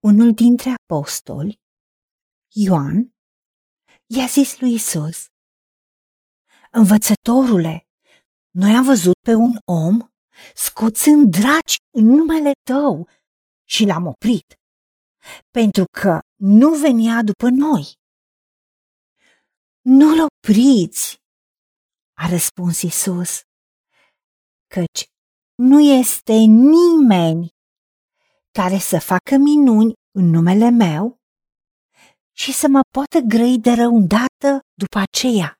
unul dintre apostoli, Ioan, i-a zis lui Isus, Învățătorule, noi am văzut pe un om scoțând draci în numele tău și l-am oprit, pentru că nu venea după noi. Nu-l opriți, a răspuns Isus, căci nu este nimeni care să facă minuni în numele meu și să mă poată grăi de răundată după aceea.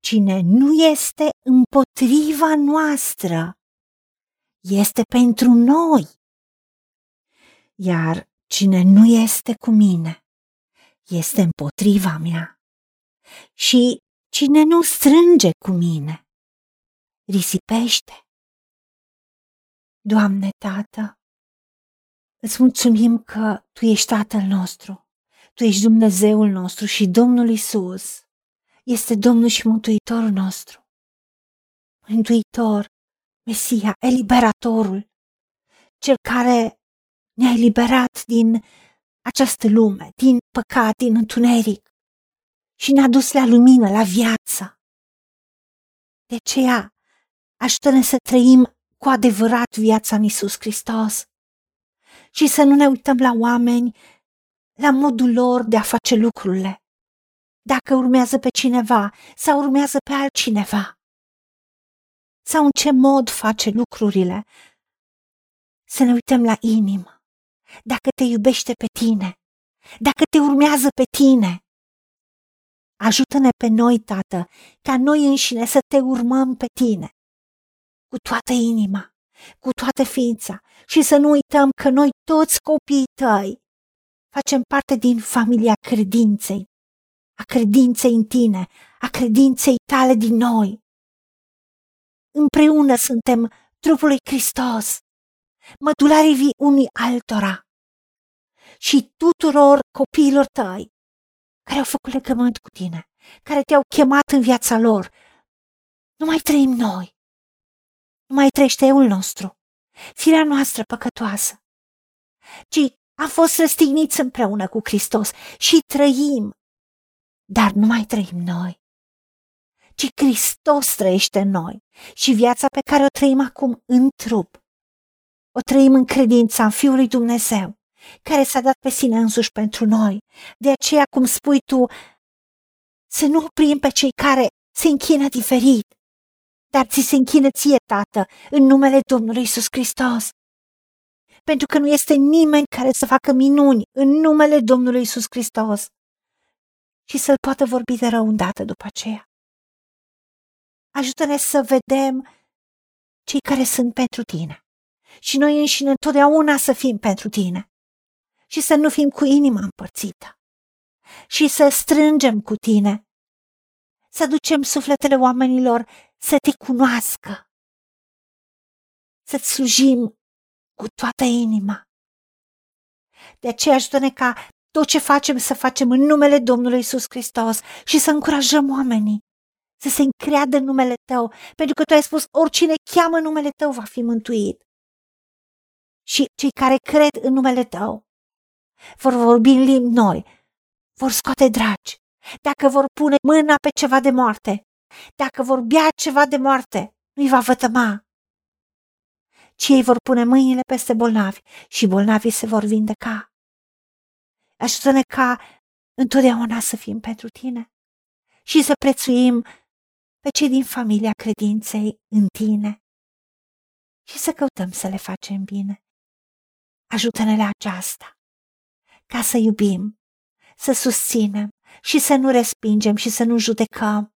Cine nu este împotriva noastră, este pentru noi. Iar cine nu este cu mine, este împotriva mea. Și cine nu strânge cu mine, risipește. Doamne, Tată, îți mulțumim că Tu ești Tatăl nostru, Tu ești Dumnezeul nostru și Domnul Isus este Domnul și Mântuitorul nostru. Mântuitor, Mesia, eliberatorul, cel care ne-a eliberat din această lume, din păcat, din întuneric și ne-a dus la lumină, la viață. De aceea, ajută-ne să trăim cu adevărat viața în Isus Hristos și să nu ne uităm la oameni, la modul lor de a face lucrurile. Dacă urmează pe cineva sau urmează pe altcineva. Sau în ce mod face lucrurile. Să ne uităm la inimă. Dacă te iubește pe tine, dacă te urmează pe tine. Ajută-ne pe noi, Tată, ca noi înșine să te urmăm pe tine cu toată inima, cu toată ființa și să nu uităm că noi toți copiii tăi facem parte din familia credinței, a credinței în tine, a credinței tale din noi. Împreună suntem trupul lui Hristos, mădularii vii unii altora și tuturor copiilor tăi care au făcut legământ cu tine, care te-au chemat în viața lor. Nu mai trăim noi, nu mai trăiește eul nostru, firea noastră păcătoasă, ci am fost răstigniți împreună cu Hristos și trăim, dar nu mai trăim noi, ci Hristos trăiește în noi și viața pe care o trăim acum în trup, o trăim în credința în Fiul lui Dumnezeu, care s-a dat pe sine însuși pentru noi. De aceea, cum spui tu, să nu oprim pe cei care se închină diferit, dar ți se închină ție, Tată, în numele Domnului Isus Hristos. Pentru că nu este nimeni care să facă minuni în numele Domnului Isus Hristos și să-l poată vorbi de rău îndată după aceea. Ajută-ne să vedem cei care sunt pentru tine și noi înșine întotdeauna să fim pentru tine și să nu fim cu inima împărțită și să strângem cu tine, să ducem sufletele oamenilor să te cunoască, să-ți slujim cu toată inima. De aceea ajută-ne ca tot ce facem să facem în numele Domnului Isus Hristos și să încurajăm oamenii să se încreadă în numele Tău, pentru că Tu ai spus, oricine cheamă numele Tău va fi mântuit. Și cei care cred în numele Tău vor vorbi în limbi noi, vor scoate dragi, dacă vor pune mâna pe ceva de moarte, dacă vor bea ceva de moarte, nu-i va vătăma. Ci ei vor pune mâinile peste bolnavi și bolnavii se vor vindeca. Ajută-ne ca întotdeauna să fim pentru tine și să prețuim pe cei din familia credinței în tine și să căutăm să le facem bine. Ajută-ne la aceasta, ca să iubim, să susținem și să nu respingem și să nu judecăm,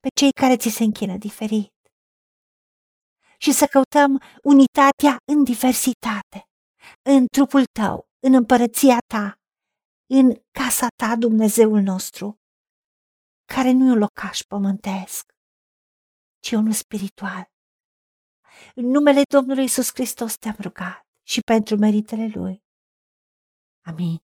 pe cei care ți se închină diferit. Și să căutăm unitatea în diversitate, în trupul tău, în împărăția ta, în casa ta, Dumnezeul nostru, care nu e un locaș pământesc, ci unul spiritual. În numele Domnului Isus Hristos te-am rugat și pentru meritele Lui. Amin.